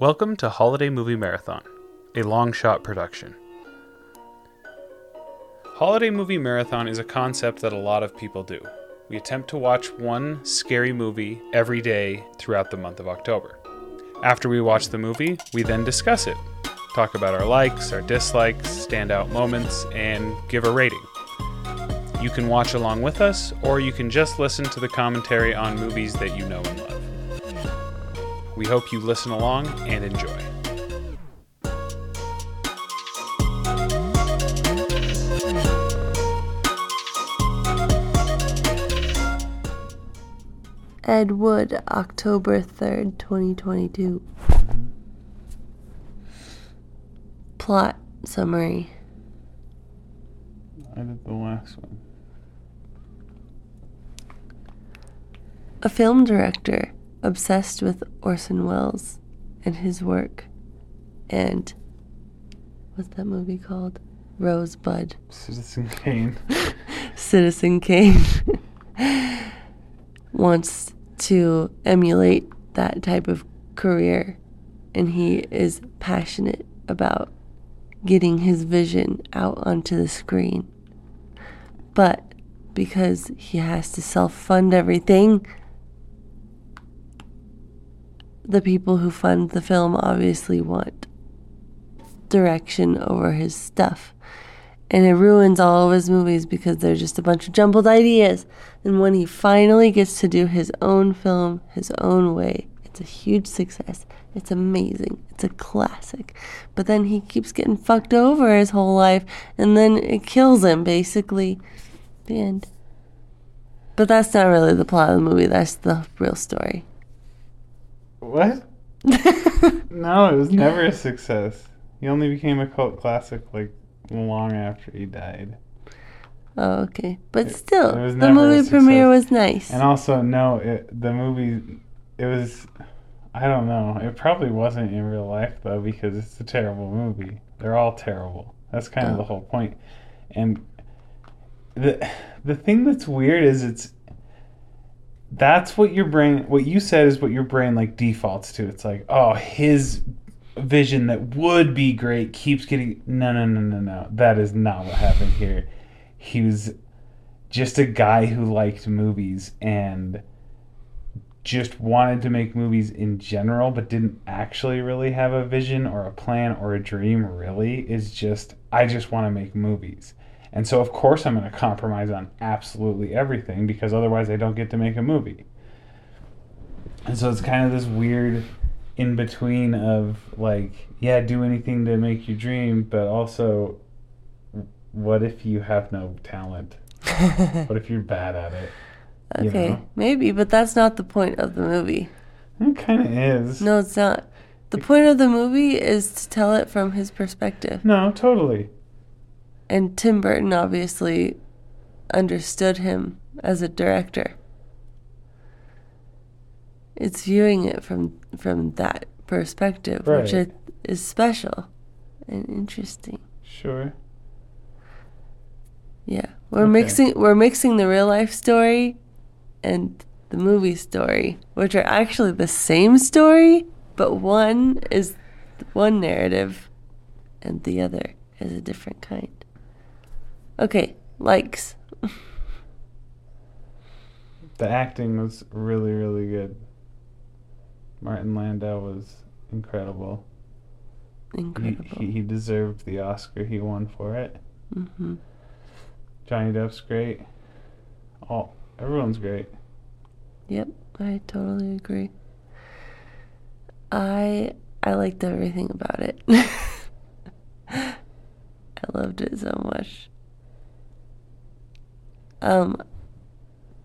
Welcome to Holiday Movie Marathon, a long shot production. Holiday Movie Marathon is a concept that a lot of people do. We attempt to watch one scary movie every day throughout the month of October. After we watch the movie, we then discuss it, talk about our likes, our dislikes, standout moments, and give a rating. You can watch along with us, or you can just listen to the commentary on movies that you know and love. We hope you listen along and enjoy. Ed Wood, October 3rd, 2022. Plot summary. I did the last one. A film director obsessed with Orson Welles and his work. And what's that movie called? Rosebud. Citizen Kane. Citizen Kane wants to emulate that type of career, and he is passionate about getting his vision out onto the screen. But because he has to self fund everything, the people who fund the film obviously want direction over his stuff. And it ruins all of his movies because they're just a bunch of jumbled ideas. And when he finally gets to do his own film his own way, it's a huge success. It's amazing. It's a classic. But then he keeps getting fucked over his whole life, and then it kills him, basically. The end. But that's not really the plot of the movie, that's the real story. What? no, it was never a success. He only became a cult classic like long after he died. Oh, okay. But still, it the movie premiere was nice. And also, no, it, the movie, it was, I don't know. It probably wasn't in real life though because it's a terrible movie. They're all terrible. That's kind of Oh. the whole point. And the the thing that's weird is it's that's what your brain what you said is what your brain like defaults to. It's like, oh, his vision that would be great keeps getting no no no no no. That is not what happened here. He was just a guy who liked movies and just wanted to make movies in general but didn't actually really have a vision or a plan or a dream really is just I just want to make movies. And so of course I'm going to compromise on absolutely everything because otherwise I don't get to make a movie. And so it's kind of this weird in between of like yeah, do anything to make your dream but also what if you have no talent? What if you're bad at it? you okay, know? maybe, but that's not the point of the movie. It kind of is. No, it's not. The point of the movie is to tell it from his perspective. No, totally. And Tim Burton obviously understood him as a director. It's viewing it from from that perspective, which is special and interesting. Sure. Yeah, we're Okay. mixing we're mixing the real life story and the movie story, which are actually the same story, but one is one narrative and the other is a different kind. Okay, likes. The acting was really, really good. Martin Landau was incredible. He, Incredible. he, he deserved the Oscar he won for it. hmm Johnny Depp's great. All everyone's great. Yep, I totally agree. I I liked everything about it. I loved it so much. Um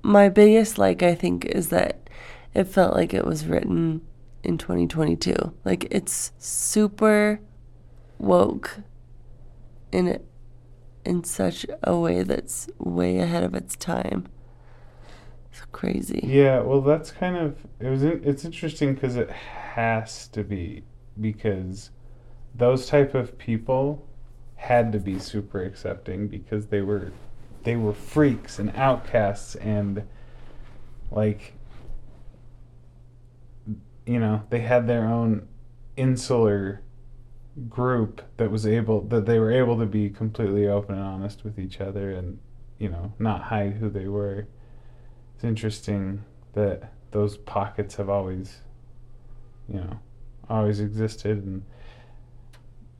my biggest like I think is that it felt like it was written in 2022. Like it's super woke in in such a way that's way ahead of its time. It's crazy. Yeah, well, that's kind of it was. In, it's interesting because it has to be because those type of people had to be super accepting because they were they were freaks and outcasts and like you know they had their own insular group that was able that they were able to be completely open and honest with each other and you know not hide who they were. It's interesting that those pockets have always you know always existed and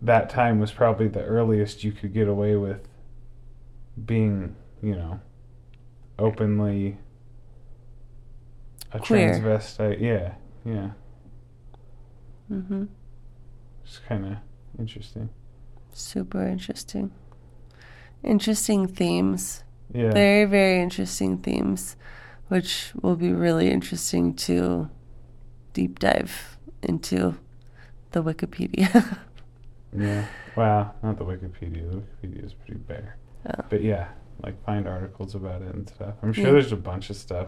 that time was probably the earliest you could get away with being you know openly a Queer. transvestite yeah yeah Mm-hmm. it's kind of interesting Super interesting. Interesting themes. yeah Very, very interesting themes, which will be really interesting to deep dive into the Wikipedia. Yeah. Wow. Not the Wikipedia. The Wikipedia is pretty bare. Oh. But yeah, like find articles about it and stuff. I'm sure Yeah. there's a bunch of stuff.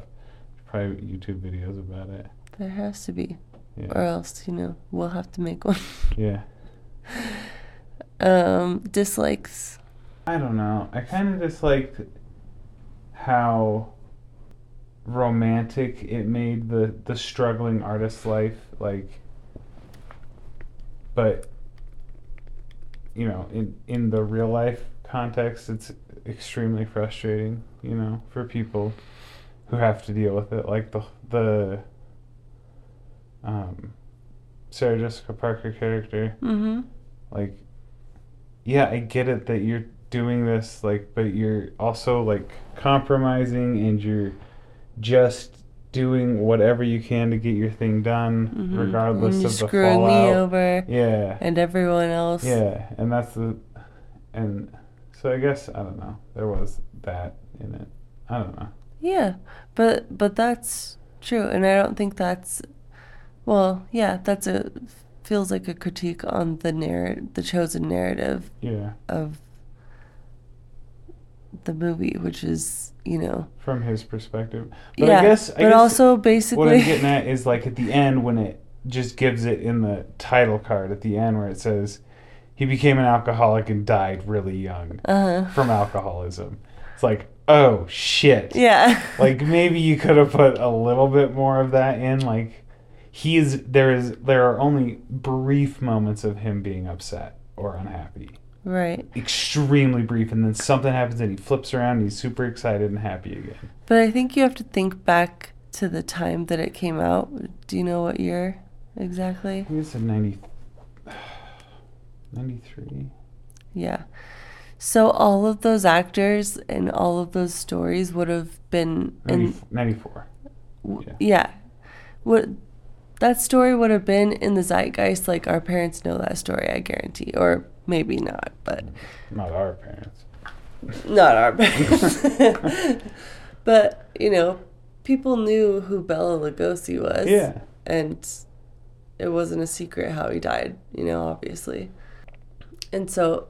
Probably YouTube videos about it. there has to be, Yeah. or else you know we'll have to make one. Yeah. Um, dislikes. I don't know. I kind of disliked how romantic it made the the struggling artist's life like but you know in in the real life context it's extremely frustrating you know for people who have to deal with it like the the um Sarah Jessica Parker character Mm-hmm. like yeah i get it that you're doing this like but you're also like compromising and you're just doing whatever you can to get your thing done Mm-hmm. regardless and of the screwing me fallout over yeah and everyone else. yeah and that's the and so i guess i don't know there was that in it i don't know Yeah, but but that's true, and I don't think that's well. Yeah, that's a feels like a critique on the narrative, the chosen narrative yeah of the movie, which is you know. From his perspective. But yeah, i guess I but guess also what i'm getting at is like at the end when it just gives it in the title card at the end where it says he became an alcoholic and died really young uh from alcoholism. It's like oh shit. Yeah. Like maybe you could have put a little bit more of that in like he is there is there are only brief moments of him being upset or unhappy right. extremely brief and then something happens and he flips around and he's super excited and happy again But I think you have to think back to the time that it came out. Do you know what year exactly? i think it's a 90 93 Yeah. So all of those actors and all of those stories would have been in 94 W- Yeah. Yeah. What that story would have been in the zeitgeist like our parents know that story, I guarantee. Or maybe not, but not our parents not our parents. but, you know, people knew who Bela Lugosi was. yeah And it wasn't a secret how he died, you know, obviously. And so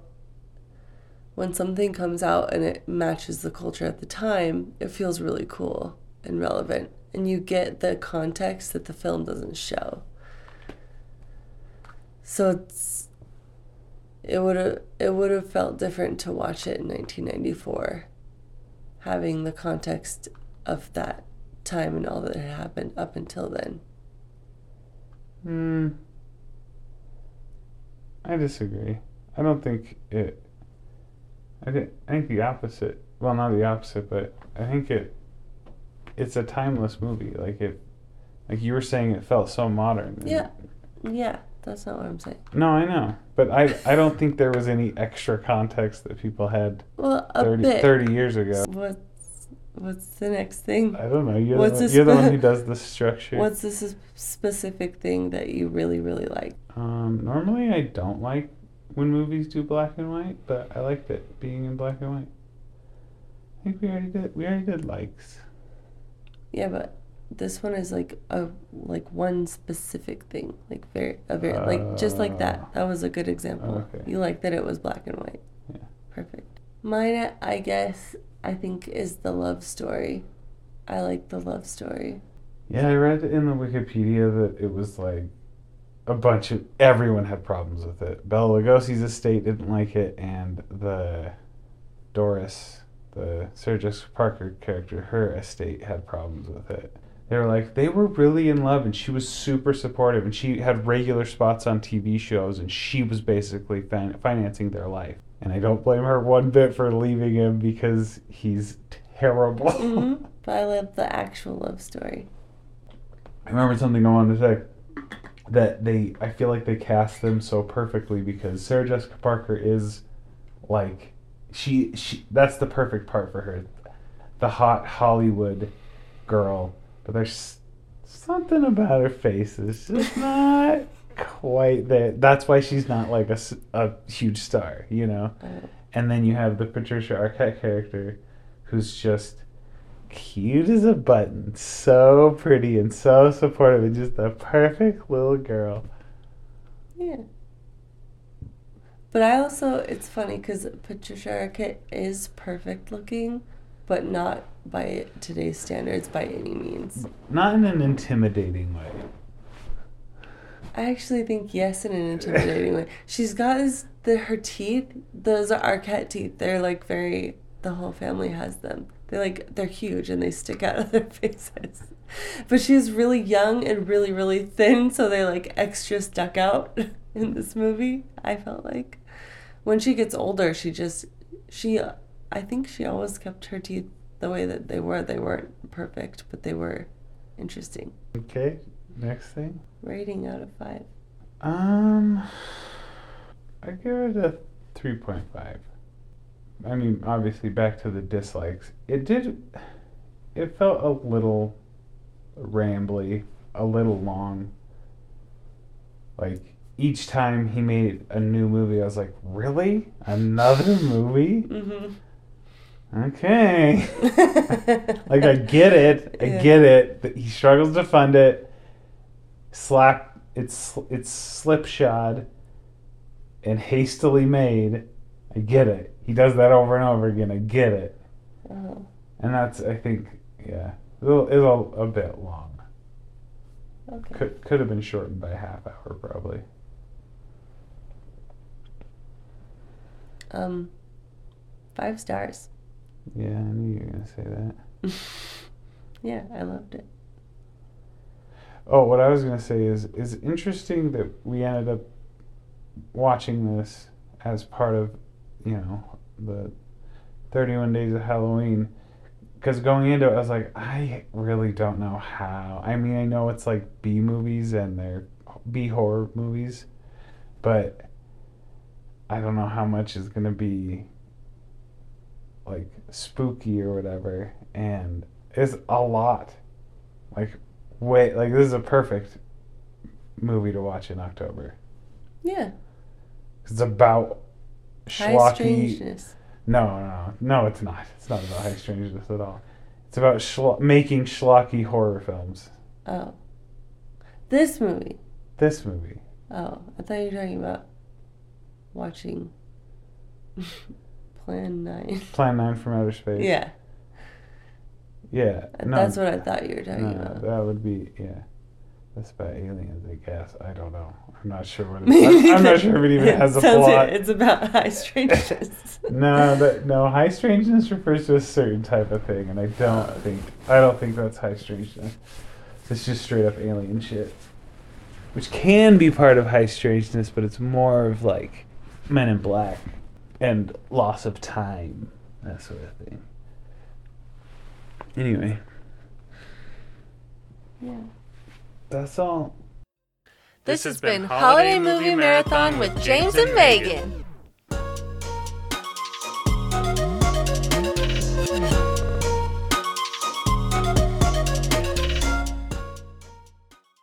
when something comes out and it matches the culture at the time, it feels really cool and relevant. And you get the context that the film doesn't show. So it's it would have it would have felt different to watch it in 1994 having the context of that time and all that had happened up until then. Hmm. I disagree. I don't think it. I think I think the opposite. Well, not the opposite, but I think it. It's a timeless movie. Like it, like you were saying, it felt so modern. Yeah. Yeah, that's not what I'm saying. No, I know, but I I don't think there was any extra context that people had Well, 30, 30 years ago. What's what's the next thing? I don't know. You're, What's the, the you're the one who does the structure. What's this specific thing that you really really like? Um, normally I don't like when movies do black and white, but I liked it being in black and white. I think we already did. We already did likes. Yeah, but this one is like a like one specific thing, like very a very like just like Uh, that. That was a good example. okay. You like that it was black and white. Yeah. Perfect. Mine, I guess, I think is the love story. I like the love story. Yeah, I read in the Wikipedia that it was like a bunch of everyone had problems with it. Bela Lugosi's estate didn't like it, and the Doris, the Jessica Parker character, her estate had problems with it. They were like they were really in love and she was super supportive and she had regular spots on TV shows and she was basically fin- financing their life. And I don't blame her one bit for leaving him because he's terrible. hmm But I love the actual love story. I remember something I wanted to say that they I feel like they cast them so perfectly because Sarah Jessica Parker is like she she that's the perfect part for her. The hot Hollywood girl, but there's something about her face is just not quite there. That's why she's not like a, a huge star, you know. And then you have the Patricia Arquette character, who's just cute as a button, so pretty and so supportive, and just a perfect little girl. Yeah. But I also, it's funny because Patricia Arquette is perfect looking, but not by today's standards by any means. Not in an intimidating way. I actually think yes in an intimidating way. She's got this, the her teeth. Those are Arquette teeth. They're like very. The whole family has them. They're like they're huge and they stick out of their faces. But she's really young and really really thin, so they like extra stuck out in this movie. I felt like when she gets older, she just she. I think she always kept her teeth the way that they were. They weren't perfect, but they were interesting. Okay, next thing. Rating out of five. Um, I give it a 3.5. I mean, obviously, back to the dislikes. It did, it felt a little rambly, a little long. Like, each time he made a new movie, I was like, really? Another movie? Mm-hmm. Okay. like, I get it. I Yeah. get it. That he struggles to fund it. Slap. It's it's slipshod and hastily made. I get it. He does that over and over again. I get it. Oh, And that's I think yeah, it's a, it's a, a bit long. okay. Could could have been shortened by a half hour probably. Um, five stars. Yeah, I knew you were gonna say that. Yeah, I loved it. Oh, what I was gonna say is is interesting that we ended up watching this as part of, you know, the 31 days of Halloween. Because going into it, I was like, I really don't know how. I mean, I know it's like B movies and they're B horror movies, but I don't know how much is gonna be like spooky or whatever. And it's a lot. Like Wait, like this is a perfect movie to watch in October. Yeah. It's about High schlocky. strangeness. No, no, no, it's not. It's not about high strangeness at all. It's about schlo- making schlocky horror films. Oh. This movie. This movie. Oh, I thought you were talking about watching Plan 9. Plan 9 from Outer Space. Yeah. Yeah. No, That's what I thought you were talking no, about. that would be, yeah. That's about aliens, I guess. I don't know. I'm not sure what it I'm, I'm not sure if it even has a plot. like It's about high strangeness. No, that no high strangeness refers to a certain type of thing, and I don't uh. think I don't think that's high strangeness. It's just straight up alien shit, which can be part of high strangeness, but it's more of like Men in Black and loss of time, that sort of thing. Anyway, yeah. that's all. This has been Holiday Movie Marathon with James and Megan.